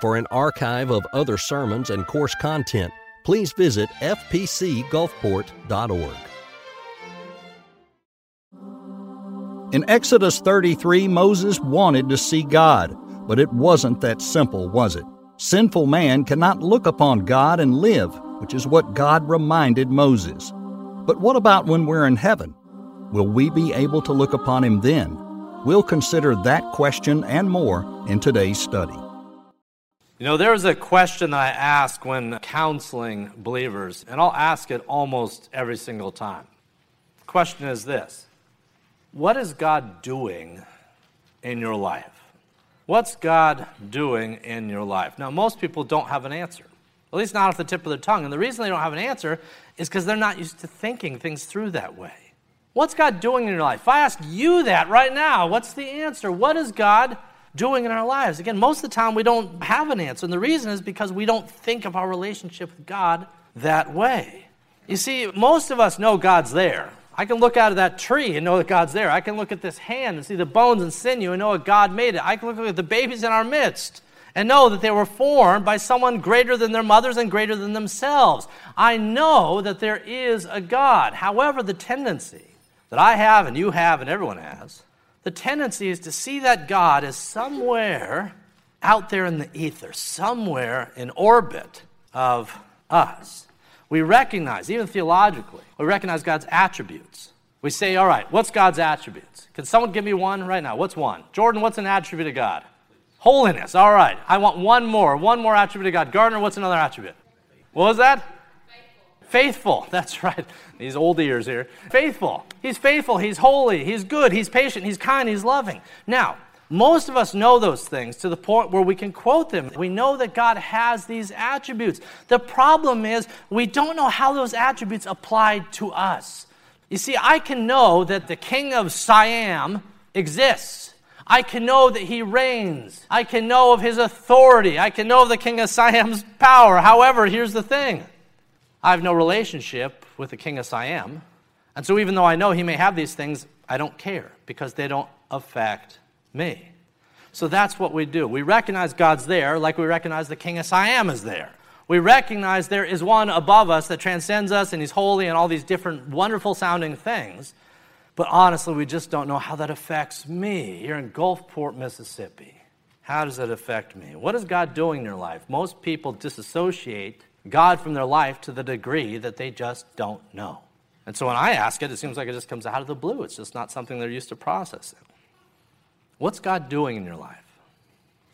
For an archive of other sermons and course content, please visit fpcgulfport.org. In Exodus 33, Moses wanted to see God, but it wasn't that simple, was it? Sinful man cannot look upon God and live, which is what God reminded Moses. But what about when we're in heaven? Will we be able to look upon Him then? We'll consider that question and more in today's study. You know, there's a question that I ask when counseling believers, and I'll ask it almost every single time. The question is this What is God doing in your life? What's God doing in your life? Now, most people don't have an answer, at least not off the tip of their tongue. And the reason they don't have an answer is because they're not used to thinking things through that way. What's God doing in your life? If I ask you that right now, what's the answer? What is God doing in our lives? Again, most of the time we don't have an answer. And the reason is because we don't think of our relationship with God that way. You see, most of us know God's there. I can look out of that tree and know that God's there. I can look at this hand and see the bones and sinew and know that God made it. I can look at the babies in our midst and know that they were formed by someone greater than their mothers and greater than themselves. I know that there is a God. However, the tendency that I have and you have and everyone has, the tendency is to see that God as somewhere out there in the ether, somewhere in orbit of us. We recognize, even theologically, we recognize God's attributes. We say, all right, what's God's attributes? Can someone give me one right now? What's one? Jordan, what's an attribute of God? Holiness. All right. I want one more. One more attribute of God. Gardner, what's another attribute? What was that? Faithful. That's right. These old ears here. Faithful. He's faithful. He's holy. He's good. He's patient. He's kind. He's loving. Now, most of us know those things to the point where we can quote them. We know that God has these attributes. The problem is we don't know how those attributes apply to us. You see, I can know that the king of Siam exists. I can know that he reigns. I can know of his authority. I can know of the king of Siam's power. However, here's the thing I have no relationship with the king of Siam. And so, even though I know he may have these things, I don't care because they don't affect me. So that's what we do. We recognize God's there like we recognize the king of Siam is there. We recognize there is one above us that transcends us and he's holy and all these different wonderful sounding things. But honestly, we just don't know how that affects me here in Gulfport, Mississippi. How does it affect me? What is God doing in your life? Most people disassociate God from their life to the degree that they just don't know. And so when I ask it, it seems like it just comes out of the blue. It's just not something they're used to processing. What's God doing in your life?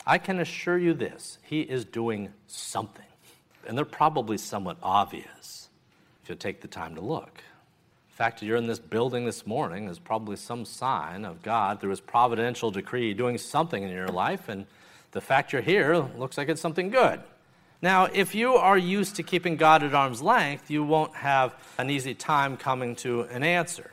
I can assure you this He is doing something. And they're probably somewhat obvious if you take the time to look. The fact that you're in this building this morning is probably some sign of God through His providential decree doing something in your life. And the fact you're here looks like it's something good. Now, if you are used to keeping God at arm's length, you won't have an easy time coming to an answer.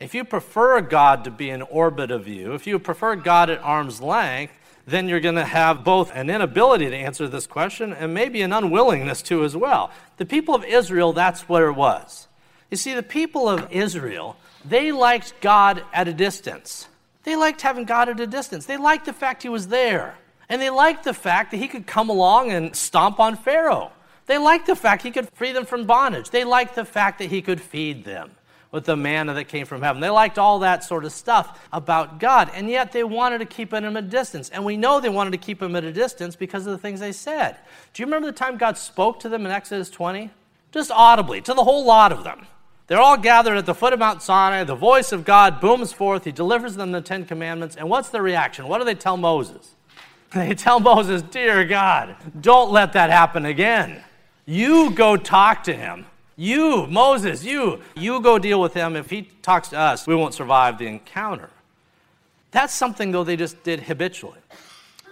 If you prefer God to be in orbit of you, if you prefer God at arm's length, then you're going to have both an inability to answer this question and maybe an unwillingness to as well. The people of Israel, that's what it was. You see, the people of Israel, they liked God at a distance. They liked having God at a distance. They liked the fact he was there. And they liked the fact that he could come along and stomp on Pharaoh. They liked the fact he could free them from bondage. They liked the fact that he could feed them with the manna that came from heaven. They liked all that sort of stuff about God, and yet they wanted to keep him at a distance. And we know they wanted to keep him at a distance because of the things they said. Do you remember the time God spoke to them in Exodus 20? Just audibly, to the whole lot of them. They're all gathered at the foot of Mount Sinai. The voice of God booms forth. He delivers them the Ten Commandments. And what's the reaction? What do they tell Moses? They tell Moses, Dear God, don't let that happen again. You go talk to him. You, Moses, you, you go deal with him. If he talks to us, we won't survive the encounter. That's something, though, they just did habitually.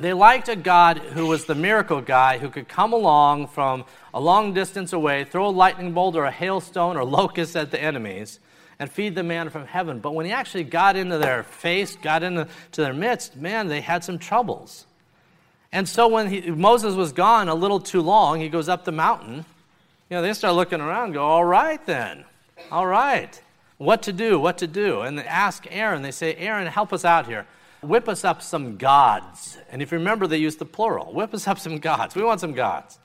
They liked a God who was the miracle guy who could come along from a long distance away, throw a lightning bolt or a hailstone or locust at the enemies, and feed the man from heaven. But when he actually got into their face, got into their midst, man, they had some troubles. And so when he, Moses was gone a little too long, he goes up the mountain. You know, they start looking around go, all right then, all right. What to do, what to do. And they ask Aaron, they say, Aaron, help us out here. whip us up some gods. And if you remember, they used the plural whip us up some gods. We want some gods.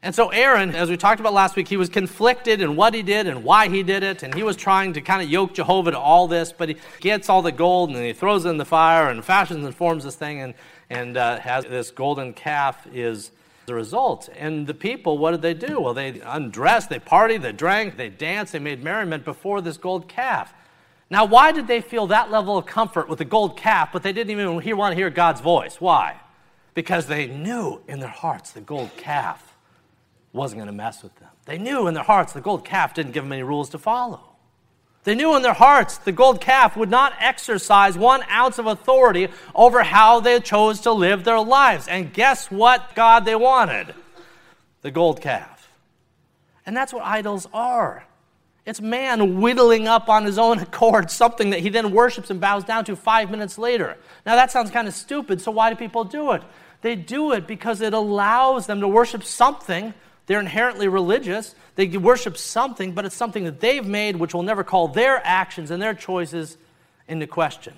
And so, Aaron, as we talked about last week, he was conflicted in what he did and why he did it. And he was trying to kind of yoke Jehovah to all this, but he gets all the gold and he throws it in the fire and fashions and forms this thing and, and uh, has this golden calf is the result. And the people, what did they do? Well, they undressed, they partied, they drank, they danced, they made merriment before this gold calf. Now, why did they feel that level of comfort with the gold calf, but they didn't even want to hear God's voice? Why? Because they knew in their hearts the gold calf wasn't going to mess with them. They knew in their hearts the gold calf didn't give them any rules to follow. They knew in their hearts the gold calf would not exercise one ounce of authority over how they chose to live their lives. And guess what God they wanted? The gold calf. And that's what idols are. It's man whittling up on his own accord something that he then worships and bows down to five minutes later. Now, that sounds kind of stupid, so why do people do it? They do it because it allows them to worship something they're inherently religious. They worship something, but it's something that they've made which will never call their actions and their choices into question.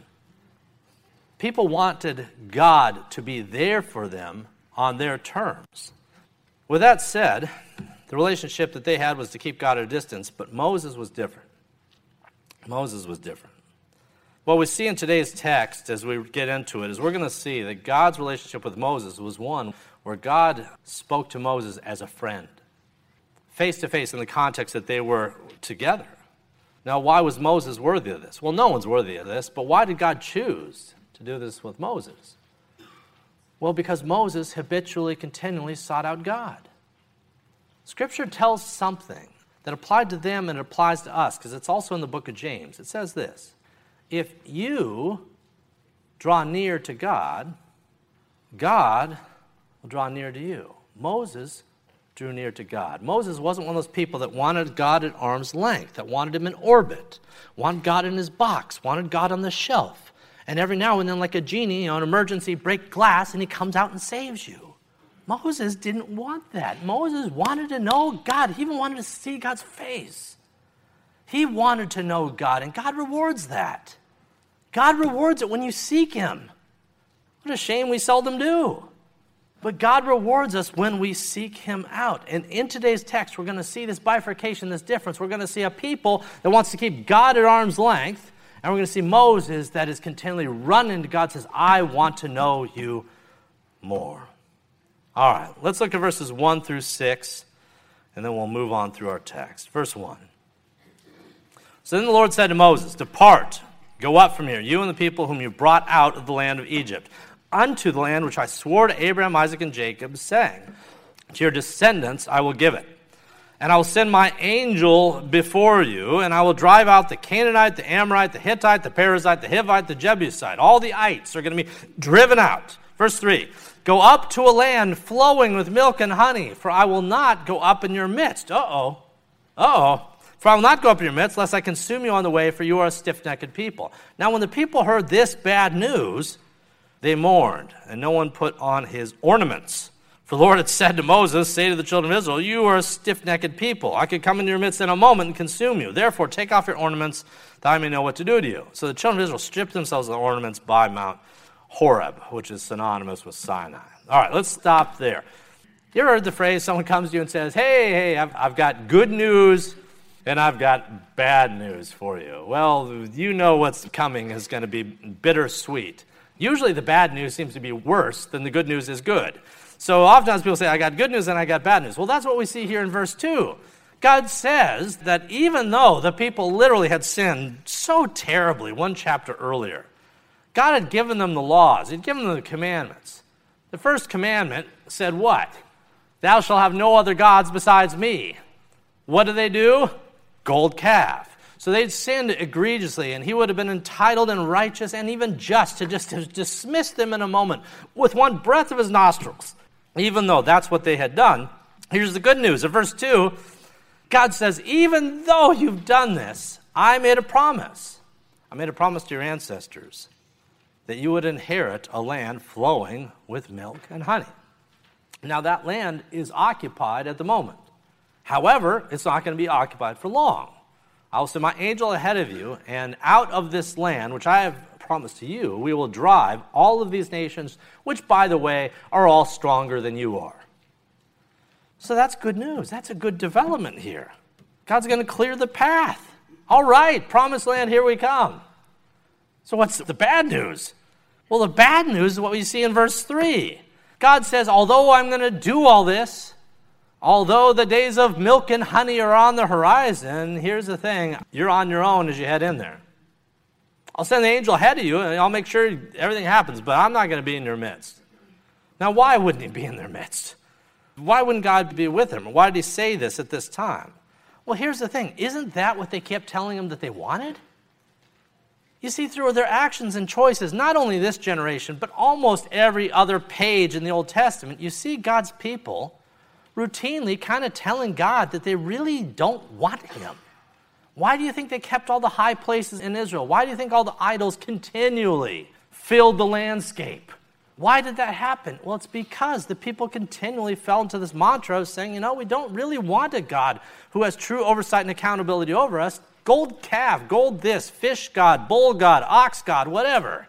People wanted God to be there for them on their terms. With that said, the relationship that they had was to keep God at a distance, but Moses was different. Moses was different. What we see in today's text as we get into it is we're going to see that God's relationship with Moses was one where God spoke to Moses as a friend, face to face in the context that they were together. Now, why was Moses worthy of this? Well, no one's worthy of this, but why did God choose to do this with Moses? Well, because Moses habitually, continually sought out God. Scripture tells something that applied to them and it applies to us, because it's also in the book of James. It says this If you draw near to God, God will draw near to you. Moses drew near to God. Moses wasn't one of those people that wanted God at arm's length, that wanted him in orbit, wanted God in his box, wanted God on the shelf. And every now and then, like a genie on an emergency, break glass and he comes out and saves you. Moses didn't want that. Moses wanted to know God. He even wanted to see God's face. He wanted to know God, and God rewards that. God rewards it when you seek Him. What a shame we seldom do. But God rewards us when we seek Him out. And in today's text, we're going to see this bifurcation, this difference. We're going to see a people that wants to keep God at arm's length, and we're going to see Moses that is continually running to God, says, I want to know you more. All right, let's look at verses 1 through 6, and then we'll move on through our text. Verse 1. So then the Lord said to Moses, Depart, go up from here, you and the people whom you brought out of the land of Egypt unto the land which I swore to Abraham, Isaac, and Jacob, saying, To your descendants I will give it. And I will send my angel before you, and I will drive out the Canaanite, the Amorite, the Hittite, the Perizzite, the Hivite, the Jebusite. All the ites are going to be driven out. Verse 3 Go up to a land flowing with milk and honey, for I will not go up in your midst. Uh oh. Uh oh. For I will not go up in your midst, lest I consume you on the way, for you are a stiff necked people. Now, when the people heard this bad news, they mourned, and no one put on his ornaments. For the Lord had said to Moses, Say to the children of Israel, You are a stiff necked people. I could come into your midst in a moment and consume you. Therefore, take off your ornaments, that I may know what to do to you. So the children of Israel stripped themselves of their ornaments by Mount Horeb, which is synonymous with Sinai. All right, let's stop there. You ever heard the phrase someone comes to you and says, Hey, hey, I've, I've got good news and I've got bad news for you? Well, you know what's coming is going to be bittersweet. Usually the bad news seems to be worse than the good news is good. So oftentimes people say, I got good news and I got bad news. Well, that's what we see here in verse 2. God says that even though the people literally had sinned so terribly one chapter earlier, God had given them the laws, He'd given them the commandments. The first commandment said, What? Thou shalt have no other gods besides me. What do they do? Gold calf. So they'd sinned egregiously, and he would have been entitled and righteous and even just to just dismiss them in a moment with one breath of his nostrils. Even though that's what they had done, here's the good news. In verse 2, God says, Even though you've done this, I made a promise. I made a promise to your ancestors that you would inherit a land flowing with milk and honey. Now, that land is occupied at the moment. However, it's not going to be occupied for long. I will send my angel ahead of you, and out of this land, which I have promised to you, we will drive all of these nations, which, by the way, are all stronger than you are. So that's good news. That's a good development here. God's going to clear the path. All right, promised land, here we come. So, what's the bad news? Well, the bad news is what we see in verse 3. God says, Although I'm going to do all this, although the days of milk and honey are on the horizon, here's the thing you're on your own as you head in there. I'll send the angel ahead of you and I'll make sure everything happens, but I'm not going to be in your midst. Now, why wouldn't he be in their midst? Why wouldn't God be with him? Why did he say this at this time? Well, here's the thing isn't that what they kept telling him that they wanted? You see, through their actions and choices, not only this generation, but almost every other page in the Old Testament, you see God's people routinely kind of telling God that they really don't want Him. Why do you think they kept all the high places in Israel? Why do you think all the idols continually filled the landscape? Why did that happen? Well, it's because the people continually fell into this mantra of saying, you know, we don't really want a God who has true oversight and accountability over us. Gold calf, gold this, fish god, bull god, ox god, whatever.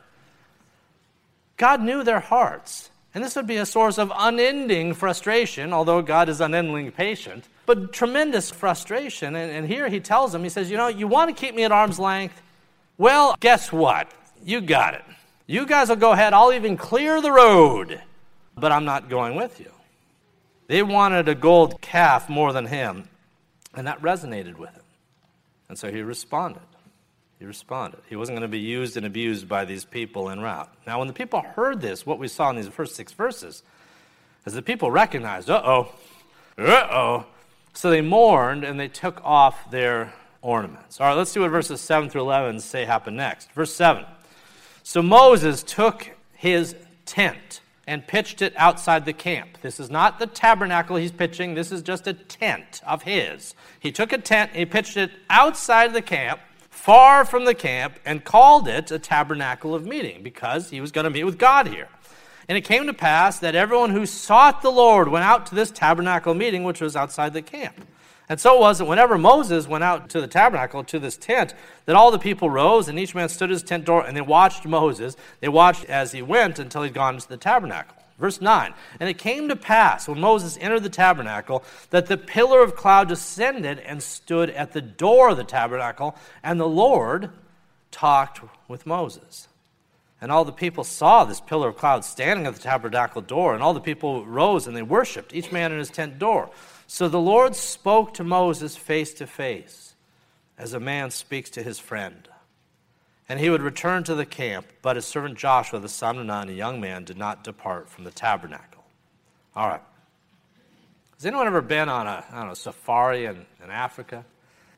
God knew their hearts. And this would be a source of unending frustration, although God is unendingly patient, but tremendous frustration. And, and, here he tells him, he says, You know, you want to keep me at arm's length? Well, guess what? You got it. You guys will go ahead, I'll even clear the road, but I'm not going with you. They wanted a gold calf more than him, and that resonated with him. And so he responded. He responded. He wasn't going to be used and abused by these people en route. Now, when the people heard this, what we saw in these first six verses is the people recognized, uh oh, uh oh. So they mourned and they took off their ornaments. All right, let's see what verses 7 through 11 say happened next. Verse 7. So Moses took his tent and pitched it outside the camp. This is not the tabernacle he's pitching, this is just a tent of his. He took a tent, he pitched it outside the camp, far from the camp, and called it a tabernacle of meeting because he was going to meet with God here. And it came to pass that everyone who sought the Lord went out to this tabernacle meeting, which was outside the camp. And so it was that whenever Moses went out to the tabernacle, to this tent, that all the people rose, and each man stood at his tent door, and they watched Moses. They watched as he went until he'd gone into the tabernacle. Verse 9 And it came to pass, when Moses entered the tabernacle, that the pillar of cloud descended and stood at the door of the tabernacle, and the Lord talked with Moses. And all the people saw this pillar of cloud standing at the tabernacle door, and all the people rose and they worshiped, each man in his tent door. So the Lord spoke to Moses face to face, as a man speaks to his friend. And he would return to the camp, but his servant Joshua, the son of Nun, a young man, did not depart from the tabernacle. All right. Has anyone ever been on a, don't know, safari in, in Africa?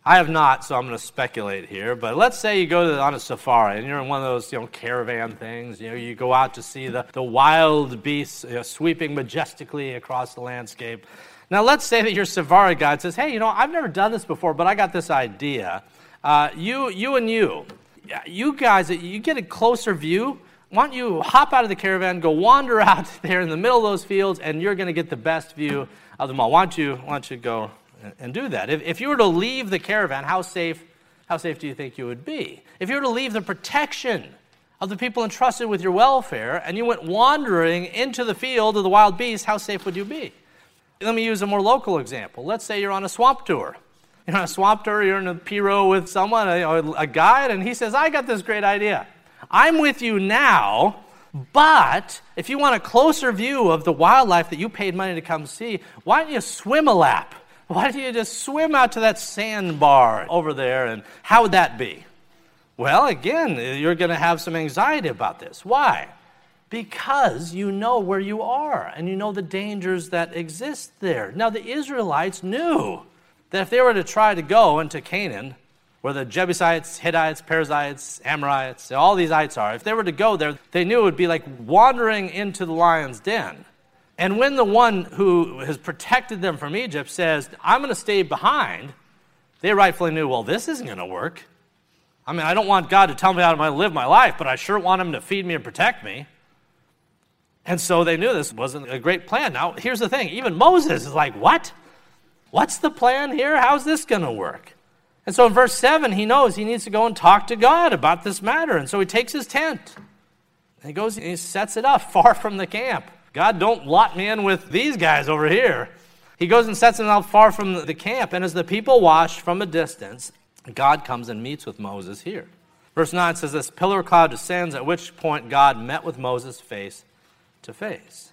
I have not, so I'm going to speculate here. But let's say you go to, on a safari and you're in one of those, you know, caravan things. You know, you go out to see the, the wild beasts you know, sweeping majestically across the landscape. Now, let's say that your Safari guide says, hey, you know, I've never done this before, but I got this idea. Uh, you, you and you, you guys, you get a closer view. Why don't you hop out of the caravan, go wander out there in the middle of those fields, and you're going to get the best view of them all. Why don't you, why don't you go and do that? If, if you were to leave the caravan, how safe, how safe do you think you would be? If you were to leave the protection of the people entrusted with your welfare, and you went wandering into the field of the wild beasts, how safe would you be? Let me use a more local example. Let's say you're on a swamp tour. You're on a swamp tour, you're in a pirogue with someone, a, a guide, and he says, I got this great idea. I'm with you now, but if you want a closer view of the wildlife that you paid money to come see, why don't you swim a lap? Why don't you just swim out to that sandbar over there, and how would that be? Well, again, you're going to have some anxiety about this. Why? because you know where you are and you know the dangers that exist there. Now, the Israelites knew that if they were to try to go into Canaan, where the Jebusites, Hittites, Perizzites, Amorites, all these ites are, if they were to go there, they knew it would be like wandering into the lion's den. And when the one who has protected them from Egypt says, I'm going to stay behind, they rightfully knew, well, this isn't going to work. I mean, I don't want God to tell me how to live my life, but I sure want Him to feed me and protect me. And so they knew this wasn't a great plan. Now, here's the thing even Moses is like, What? What's the plan here? How's this going to work? And so in verse 7, he knows he needs to go and talk to God about this matter. And so he takes his tent and he goes and he sets it up far from the camp. God, don't lot me in with these guys over here. He goes and sets it up far from the camp. And as the people watch from a distance, God comes and meets with Moses here. Verse 9 says, This pillar cloud descends, at which point God met with Moses face to face.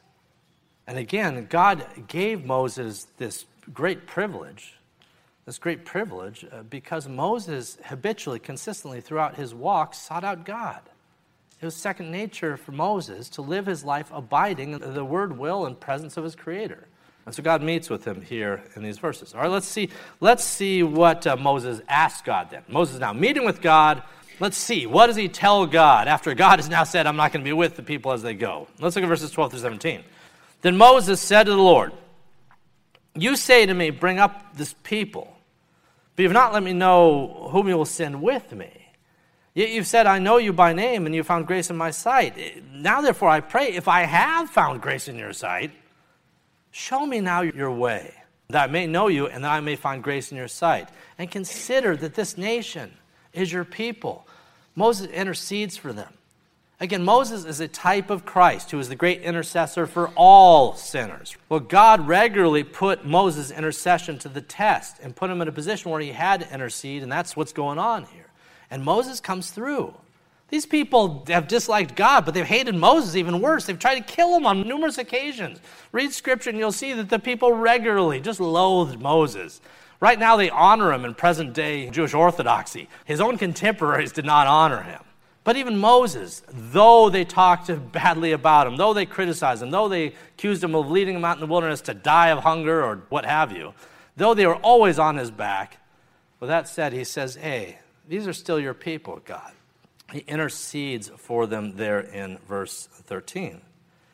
And again, God gave Moses this great privilege this great privilege uh, because Moses habitually, consistently throughout his walk sought out God. It was second nature for Moses to live his life abiding in the word, will, and presence of his Creator. And so God meets with him here in these verses. All right, let's see, let's see what uh, Moses asked God then. Moses now meeting with God. Let's see, what does he tell God after God has now said, I'm not going to be with the people as they go? Let's look at verses 12 through 17. Then Moses said to the Lord, You say to me, Bring up this people, but you've not let me know whom you will send with me. Yet you've said, I know you by name, and you found grace in my sight. Now, therefore, I pray, if I have found grace in your sight, show me now your way, that I may know you and that I may find grace in your sight. And consider that this nation is your people. Moses intercedes for them. Again, Moses is a type of Christ who is the great intercessor for all sinners. Well, God regularly put Moses' intercession to the test and put him in a position where he had to intercede, and that's what's going on here. And Moses comes through. These people have disliked God, but they've hated Moses even worse. They've tried to kill him on numerous occasions. Read scripture and you'll see that the people regularly just loathed Moses. Right now, they honor him in present day Jewish orthodoxy. His own contemporaries did not honor him. But even Moses, though they talked badly about him, though they criticized him, though they accused him of leading him out in the wilderness to die of hunger or what have you, though they were always on his back, with that said, he says, Hey, these are still your people, God. He intercedes for them there in verse 13. And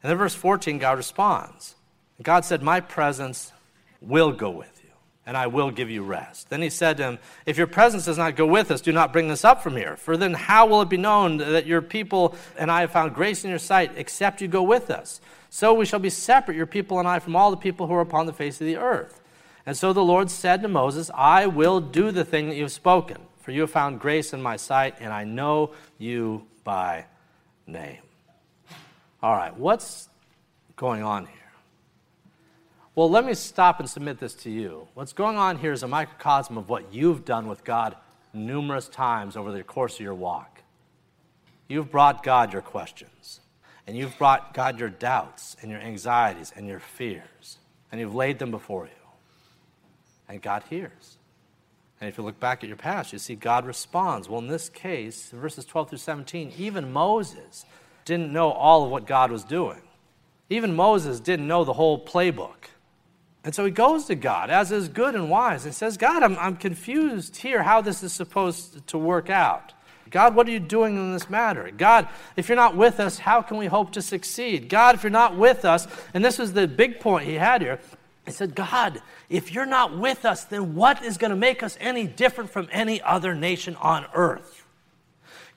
then verse 14, God responds. God said, My presence will go with and I will give you rest. Then he said to him, If your presence does not go with us, do not bring this up from here. For then how will it be known that your people and I have found grace in your sight, except you go with us? So we shall be separate, your people and I, from all the people who are upon the face of the earth. And so the Lord said to Moses, I will do the thing that you have spoken for you have found grace in my sight, and I know you by name. All right, what's going on here? Well, let me stop and submit this to you. What's going on here is a microcosm of what you've done with God numerous times over the course of your walk. You've brought God your questions, and you've brought God your doubts and your anxieties and your fears, and you've laid them before you. And God hears. And if you look back at your past, you see God responds. Well, in this case, verses 12 through 17, even Moses didn't know all of what God was doing. Even Moses didn't know the whole playbook. And so he goes to God, as is good and wise, and says, God, I'm, I'm confused here how this is supposed to work out. God, what are you doing in this matter? God, if you're not with us, how can we hope to succeed? God, if you're not with us, and this was the big point he had here, he said, God, if you're not with us, then what is going to make us any different from any other nation on earth?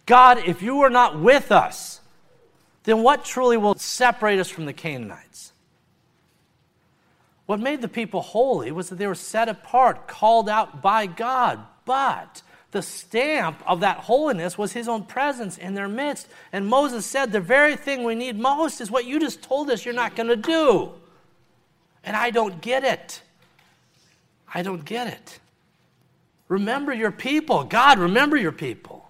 God, if you are not with us, then what truly will separate us from the Canaanites? What made the people holy was that they were set apart, called out by God. But the stamp of that holiness was his own presence in their midst. And Moses said, The very thing we need most is what you just told us you're not going to do. And I don't get it. I don't get it. Remember your people. God, remember your people.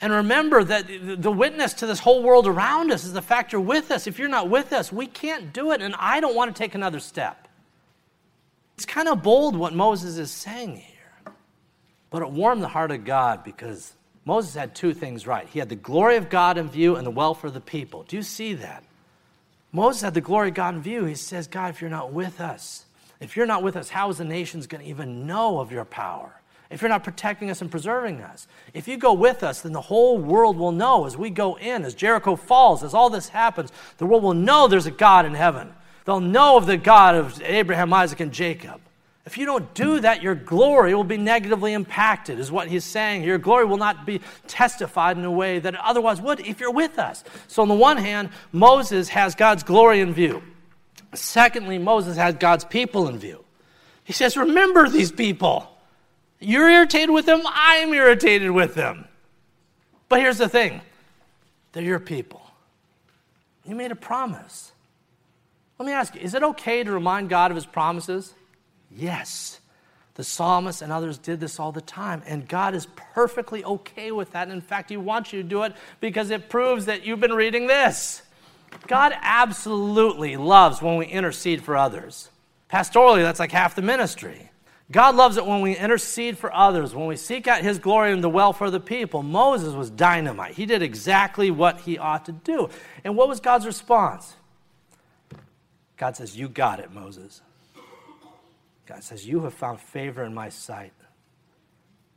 And remember that the witness to this whole world around us is the fact you're with us. If you're not with us, we can't do it, and I don't want to take another step. It's kind of bold what Moses is saying here, but it warmed the heart of God because Moses had two things right. He had the glory of God in view and the welfare of the people. Do you see that? Moses had the glory of God in view. He says, God, if you're not with us, if you're not with us, how is the nations going to even know of your power? If you're not protecting us and preserving us, if you go with us, then the whole world will know as we go in, as Jericho falls, as all this happens, the world will know there's a God in heaven. They'll know of the God of Abraham, Isaac, and Jacob. If you don't do that, your glory will be negatively impacted, is what he's saying. Your glory will not be testified in a way that it otherwise would if you're with us. So, on the one hand, Moses has God's glory in view. Secondly, Moses has God's people in view. He says, Remember these people. You're irritated with them, I'm irritated with them. But here's the thing they're your people. You made a promise. Let me ask you is it okay to remind God of his promises? Yes. The psalmist and others did this all the time, and God is perfectly okay with that. And in fact, He wants you to do it because it proves that you've been reading this. God absolutely loves when we intercede for others. Pastorally, that's like half the ministry. God loves it when we intercede for others, when we seek out His glory and the welfare of the people. Moses was dynamite. He did exactly what he ought to do. And what was God's response? God says, You got it, Moses. God says, You have found favor in my sight.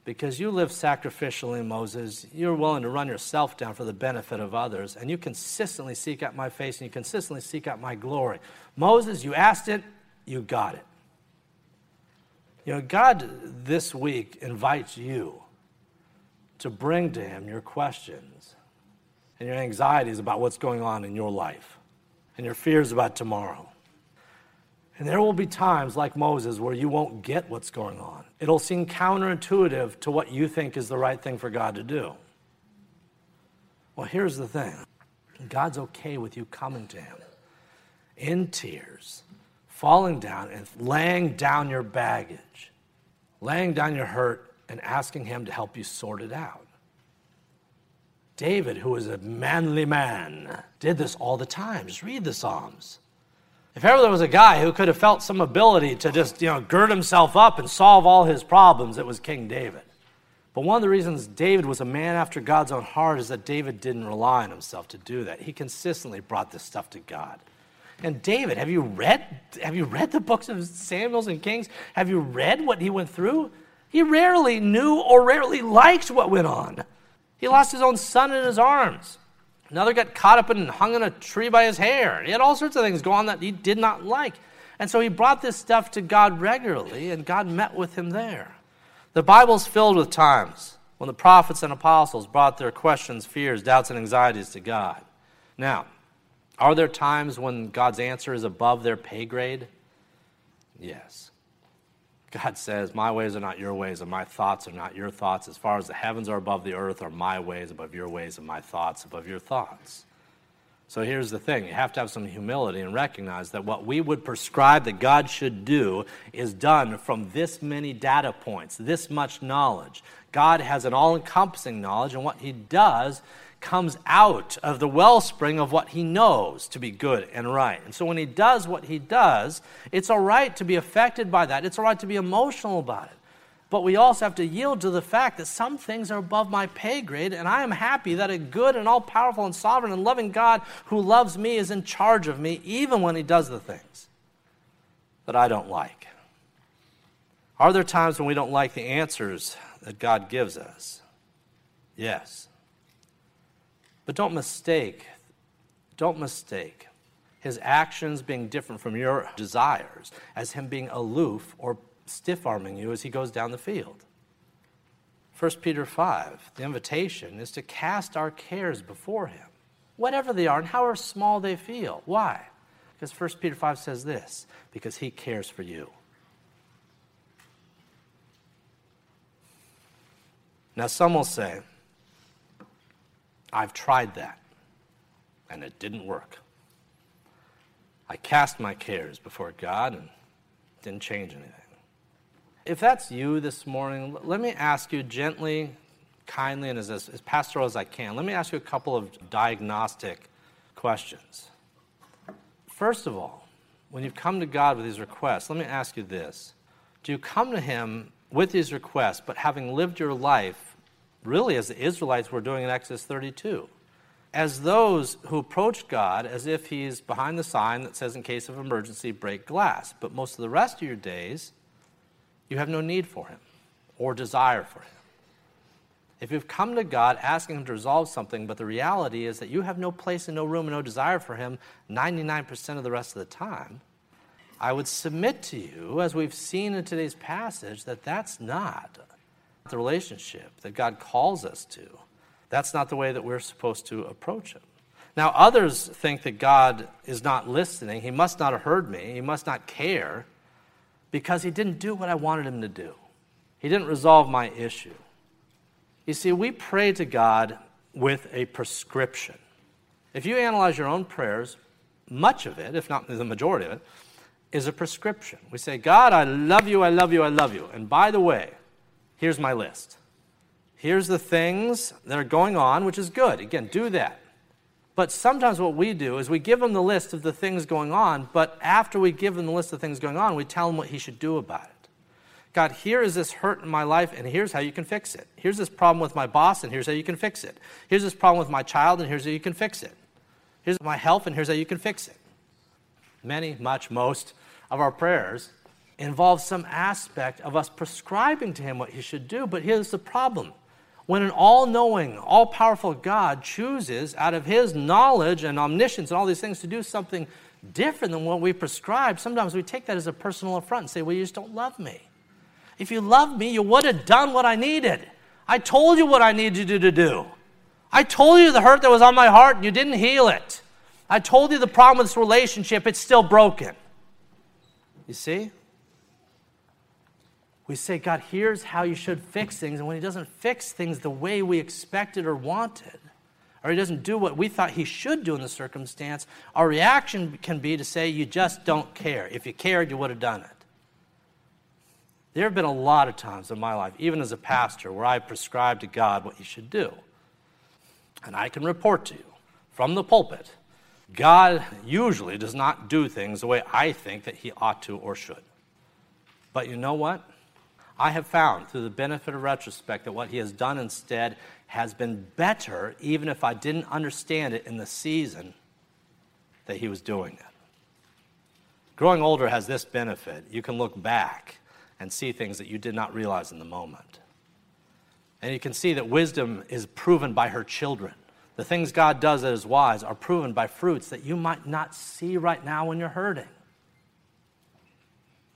Because you live sacrificially, Moses, you're willing to run yourself down for the benefit of others, and you consistently seek out my face and you consistently seek out my glory. Moses, you asked it, you got it. You know, God this week invites you to bring to Him your questions and your anxieties about what's going on in your life and your fears about tomorrow. And there will be times like Moses where you won't get what's going on. It'll seem counterintuitive to what you think is the right thing for God to do. Well, here's the thing God's okay with you coming to Him in tears, falling down and laying down your baggage, laying down your hurt, and asking Him to help you sort it out. David, who was a manly man, did this all the time. Just read the Psalms. If ever there was a guy who could have felt some ability to just, you know, gird himself up and solve all his problems, it was King David. But one of the reasons David was a man after God's own heart is that David didn't rely on himself to do that. He consistently brought this stuff to God. And David, have you read have you read the books of Samuels and Kings? Have you read what he went through? He rarely knew or rarely liked what went on. He lost his own son in his arms. Another got caught up and hung in a tree by his hair. He had all sorts of things go on that he did not like. And so he brought this stuff to God regularly, and God met with him there. The Bible's filled with times when the prophets and apostles brought their questions, fears, doubts, and anxieties to God. Now, are there times when God's answer is above their pay grade? Yes. God says, My ways are not your ways, and my thoughts are not your thoughts. As far as the heavens are above the earth, are my ways above your ways, and my thoughts above your thoughts. So here's the thing you have to have some humility and recognize that what we would prescribe that God should do is done from this many data points, this much knowledge. God has an all encompassing knowledge, and what He does comes out of the wellspring of what he knows to be good and right. And so when he does what he does, it's all right to be affected by that. It's all right to be emotional about it. But we also have to yield to the fact that some things are above my pay grade, and I am happy that a good and all powerful and sovereign and loving God who loves me is in charge of me, even when he does the things that I don't like. Are there times when we don't like the answers that God gives us? Yes. But don't mistake, don't mistake his actions being different from your desires as him being aloof or stiff arming you as he goes down the field. 1 Peter 5, the invitation is to cast our cares before him, whatever they are and however small they feel. Why? Because 1 Peter 5 says this because he cares for you. Now, some will say, I've tried that, and it didn't work. I cast my cares before God and didn't change anything. If that's you this morning, let me ask you gently, kindly, and as, as, as pastoral as I can, let me ask you a couple of diagnostic questions. First of all, when you've come to God with these requests, let me ask you this Do you come to Him with these requests, but having lived your life really as the Israelites were doing in Exodus 32. As those who approach God as if He's behind the sign that says, in case of emergency, break glass. But most of the rest of your days, you have no need for Him or desire for Him. If you've come to God asking Him to resolve something, but the reality is that you have no place and no room and no desire for Him 99% of the rest of the time, I would submit to you, as we've seen in today's passage, that that's not the relationship that God calls us to. That's not the way that we're supposed to approach Him. Now, others think that God is not listening. He must not have heard me. He must not care because He didn't do what I wanted Him to do. He He didn't resolve my issue. You see, we pray to God with a prescription. If you analyze your own prayers, much of it, if not the majority of it, is a prescription. We say, God, I love you, I love you, I love you. And by the way, here's my list. Here's the things that are going on, which is good. Again, do that. But sometimes what we do is we give him the list of the things going on, but after we give him the list of things going on, we tell him what he should do about it. God, here is this hurt in my life, and here's how you can fix it. Here's this problem with my boss, and here's how you can fix it. Here's this problem with my child, and here's how you can fix it. Here's my health, and here's how you can fix it. Many, much, most of our prayers involve some aspect of us prescribing to him what he should do, but here's the problem when an all knowing, all powerful God chooses out of his knowledge and omniscience and all these things to do something different than what we prescribe, sometimes we take that as a personal affront and say, Well, you just don't love me. If you loved me, you would have done what I needed. I told you what I needed you to do. I told you the hurt that was on my heart and you didn't heal it. I told you the problem with this relationship, it's still broken. You see? We say, God, here's how you should fix things. And when He doesn't fix things the way we expected or wanted, or He doesn't do what we thought He should do in the circumstance, our reaction can be to say, You just don't care. If you cared, you would have done it. There have been a lot of times in my life, even as a pastor, where I prescribed to God what He should do. And I can report to you from the pulpit God usually does not do things the way I think that He ought to or should. But you know what? I have found through the benefit of retrospect that what he has done instead has been better, even if I didn't understand it in the season that he was doing it. Growing older has this benefit you can look back and see things that you did not realize in the moment. And you can see that wisdom is proven by her children. The things God does that is wise are proven by fruits that you might not see right now when you're hurting.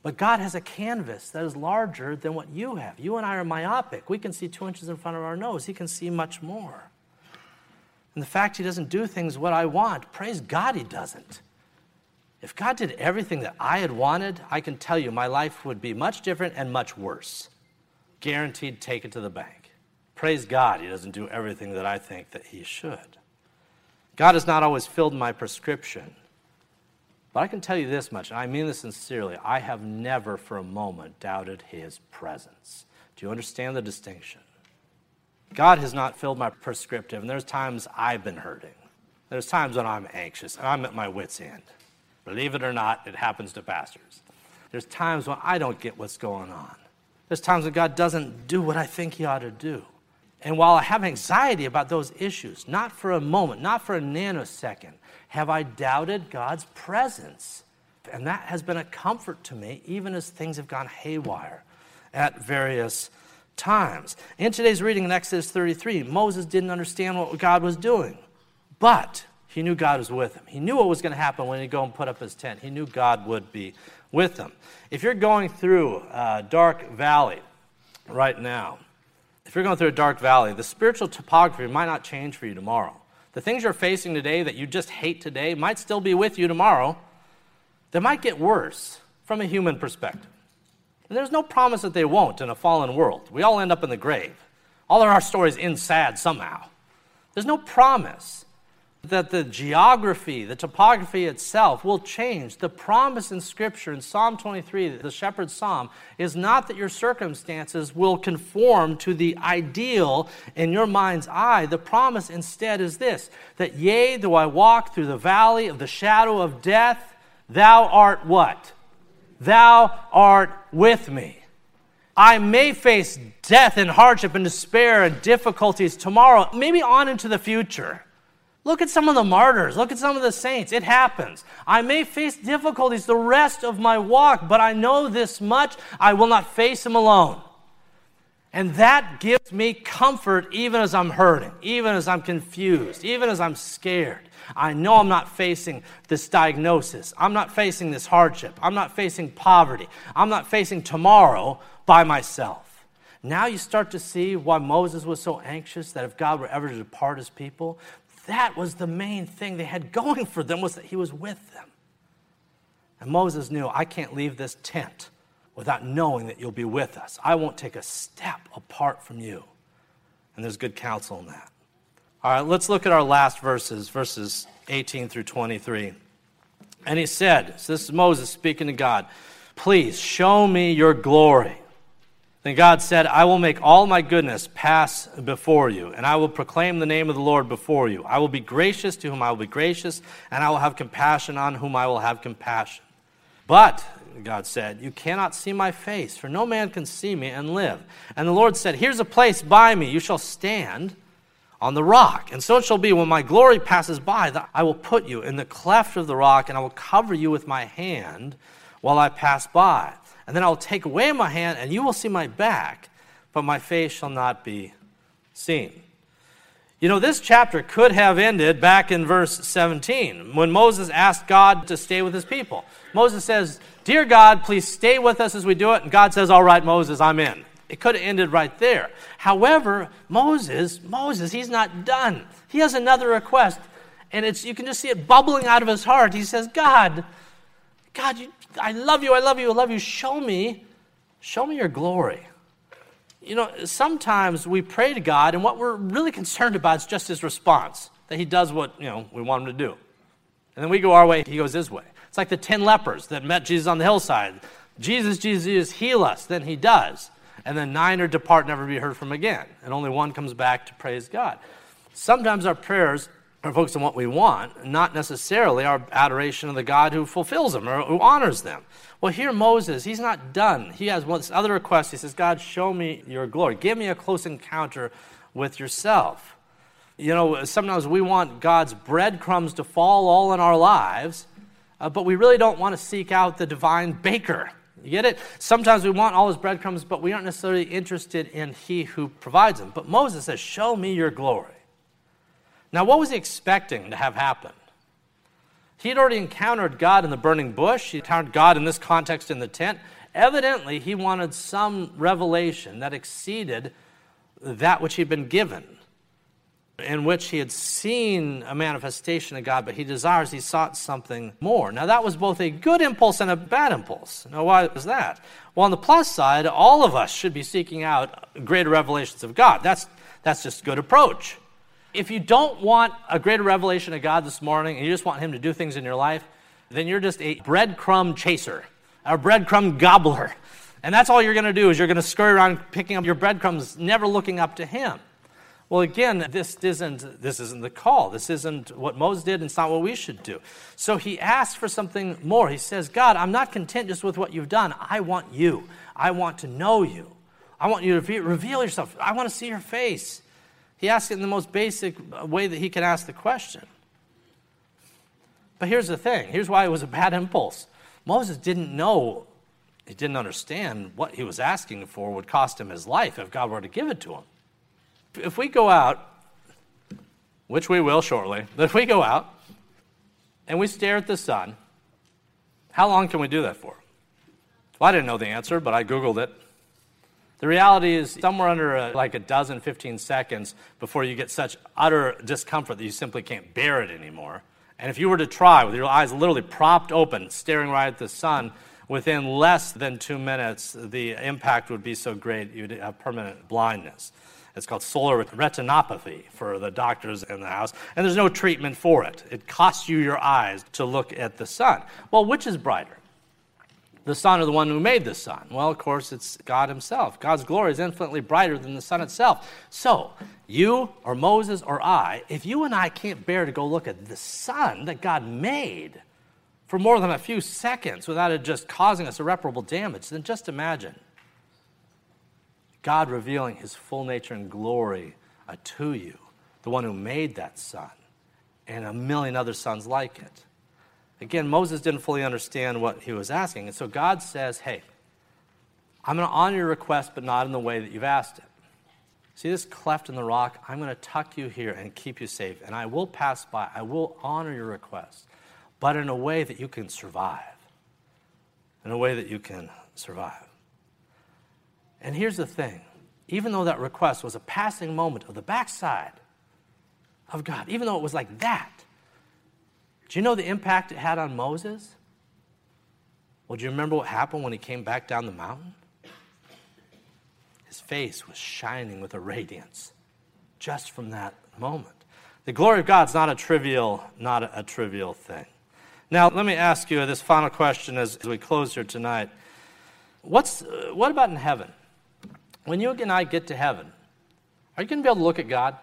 But God has a canvas that is larger than what you have. You and I are myopic. We can see two inches in front of our nose, He can see much more. And the fact He doesn't do things what I want, praise God, He doesn't. If God did everything that I had wanted, I can tell you my life would be much different and much worse. Guaranteed, take it to the bank. Praise God, He doesn't do everything that I think that He should. God has not always filled my prescription but I can tell you this much, and I mean this sincerely I have never for a moment doubted his presence. Do you understand the distinction? God has not filled my prescriptive, and there's times I've been hurting. There's times when I'm anxious and I'm at my wits' end. Believe it or not, it happens to pastors. There's times when I don't get what's going on. There's times when God doesn't do what I think He ought to do. And while I have anxiety about those issues, not for a moment, not for a nanosecond, have I doubted God's presence. And that has been a comfort to me, even as things have gone haywire at various times. In today's reading in Exodus 33, Moses didn't understand what God was doing, but he knew God was with him. He knew what was going to happen when he'd go and put up his tent. He knew God would be with him. If you're going through a dark valley right now, if you're going through a dark valley, the spiritual topography might not change for you tomorrow. The things you're facing today that you just hate today might still be with you tomorrow. They might get worse from a human perspective. And there's no promise that they won't in a fallen world. We all end up in the grave. All of our stories end sad somehow. There's no promise that the geography, the topography itself will change. The promise in Scripture in Psalm 23, the shepherd's psalm, is not that your circumstances will conform to the ideal in your mind's eye. The promise instead is this that yea, though I walk through the valley of the shadow of death, thou art what? Thou art with me. I may face death and hardship and despair and difficulties tomorrow, maybe on into the future. Look at some of the martyrs. Look at some of the saints. It happens. I may face difficulties the rest of my walk, but I know this much I will not face them alone. And that gives me comfort even as I'm hurting, even as I'm confused, even as I'm scared. I know I'm not facing this diagnosis. I'm not facing this hardship. I'm not facing poverty. I'm not facing tomorrow by myself. Now you start to see why Moses was so anxious that if God were ever to depart his people, that was the main thing they had going for them was that he was with them. And Moses knew, I can't leave this tent without knowing that you'll be with us. I won't take a step apart from you. And there's good counsel in that. All right, let's look at our last verses, verses 18 through 23. And he said, so this is Moses speaking to God, please show me your glory. Then God said, I will make all my goodness pass before you, and I will proclaim the name of the Lord before you. I will be gracious to whom I will be gracious, and I will have compassion on whom I will have compassion. But, God said, You cannot see my face, for no man can see me and live. And the Lord said, Here's a place by me. You shall stand on the rock. And so it shall be when my glory passes by that I will put you in the cleft of the rock, and I will cover you with my hand while I pass by. And then I will take away my hand, and you will see my back, but my face shall not be seen. You know, this chapter could have ended back in verse 17 when Moses asked God to stay with his people. Moses says, Dear God, please stay with us as we do it. And God says, All right, Moses, I'm in. It could have ended right there. However, Moses, Moses, he's not done. He has another request. And it's you can just see it bubbling out of his heart. He says, God, God, you, I love you, I love you, I love you. Show me, show me your glory. You know, sometimes we pray to God, and what we're really concerned about is just his response, that he does what, you know, we want him to do. And then we go our way, he goes his way. It's like the 10 lepers that met Jesus on the hillside. Jesus, Jesus, Jesus, heal us. Then he does. And then nine are depart, never be heard from again. And only one comes back to praise God. Sometimes our prayers are focused on what we want, not necessarily our adoration of the God who fulfills them or who honors them. Well, here Moses, he's not done. He has one other request. He says, God, show me your glory. Give me a close encounter with yourself. You know, sometimes we want God's breadcrumbs to fall all in our lives, uh, but we really don't want to seek out the divine baker. You get it? Sometimes we want all his breadcrumbs, but we aren't necessarily interested in he who provides them. But Moses says, Show me your glory. Now, what was he expecting to have happen? He had already encountered God in the burning bush, he encountered God in this context in the tent. Evidently, he wanted some revelation that exceeded that which he'd been given, in which he had seen a manifestation of God, but he desires, he sought something more. Now, that was both a good impulse and a bad impulse. Now, why was that? Well, on the plus side, all of us should be seeking out greater revelations of God. That's, that's just a good approach. If you don't want a greater revelation of God this morning and you just want Him to do things in your life, then you're just a breadcrumb chaser, a breadcrumb gobbler. And that's all you're going to do is you're going to scurry around picking up your breadcrumbs, never looking up to Him. Well, again, this isn't, this isn't the call. This isn't what Moses did, and it's not what we should do. So he asks for something more. He says, God, I'm not content just with what you've done. I want you. I want to know you. I want you to reveal yourself. I want to see your face. He asked it in the most basic way that he can ask the question. But here's the thing here's why it was a bad impulse. Moses didn't know, he didn't understand what he was asking for would cost him his life if God were to give it to him. If we go out, which we will shortly, but if we go out and we stare at the sun, how long can we do that for? Well, I didn't know the answer, but I Googled it. The reality is somewhere under a, like a dozen, 15 seconds before you get such utter discomfort that you simply can't bear it anymore. And if you were to try with your eyes literally propped open, staring right at the sun, within less than two minutes, the impact would be so great you'd have permanent blindness. It's called solar retinopathy for the doctors in the house, and there's no treatment for it. It costs you your eyes to look at the sun. Well, which is brighter? The sun or the one who made the sun? Well, of course, it's God Himself. God's glory is infinitely brighter than the sun itself. So, you or Moses or I, if you and I can't bear to go look at the sun that God made for more than a few seconds without it just causing us irreparable damage, then just imagine God revealing His full nature and glory uh, to you, the one who made that sun, and a million other suns like it. Again, Moses didn't fully understand what he was asking. And so God says, Hey, I'm going to honor your request, but not in the way that you've asked it. See this cleft in the rock? I'm going to tuck you here and keep you safe. And I will pass by. I will honor your request, but in a way that you can survive. In a way that you can survive. And here's the thing even though that request was a passing moment of the backside of God, even though it was like that, do you know the impact it had on Moses? Well, do you remember what happened when he came back down the mountain? His face was shining with a radiance just from that moment. The glory of God's not a trivial, not a, a trivial thing. Now, let me ask you this final question as, as we close here tonight. What's, uh, what about in heaven? When you and I get to heaven, are you going to be able to look at God?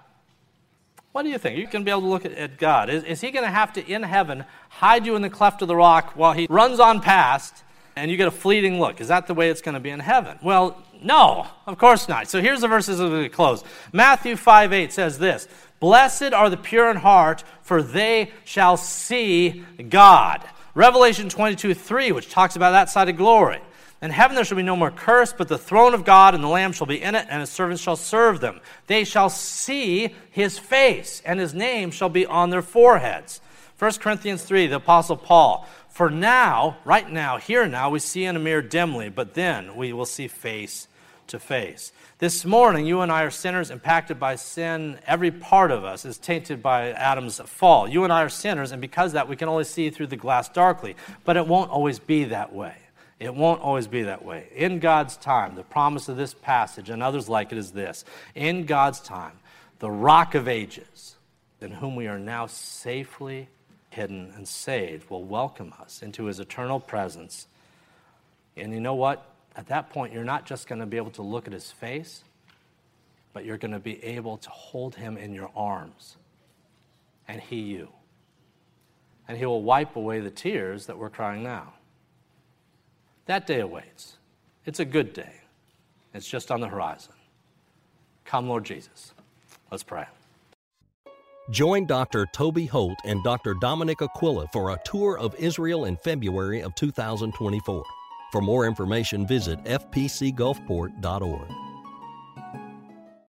What do you think? You can be able to look at, at God. Is, is he going to have to, in heaven, hide you in the cleft of the rock while he runs on past and you get a fleeting look? Is that the way it's going to be in heaven? Well, no, of course not. So here's the verses as we close. Matthew 5 8 says this Blessed are the pure in heart, for they shall see God. Revelation 22 3, which talks about that side of glory. In heaven there shall be no more curse, but the throne of God and the Lamb shall be in it, and his servants shall serve them. They shall see his face, and his name shall be on their foreheads. 1 Corinthians 3, the Apostle Paul. For now, right now, here now, we see in a mirror dimly, but then we will see face to face. This morning, you and I are sinners impacted by sin. Every part of us is tainted by Adam's fall. You and I are sinners, and because that, we can only see through the glass darkly. But it won't always be that way. It won't always be that way. In God's time, the promise of this passage and others like it is this In God's time, the rock of ages, in whom we are now safely hidden and saved, will welcome us into his eternal presence. And you know what? At that point, you're not just going to be able to look at his face, but you're going to be able to hold him in your arms and he you. And he will wipe away the tears that we're crying now. That day awaits. It's a good day. It's just on the horizon. Come, Lord Jesus. Let's pray. Join Dr. Toby Holt and Dr. Dominic Aquila for a tour of Israel in February of 2024. For more information, visit fpcgulfport.org.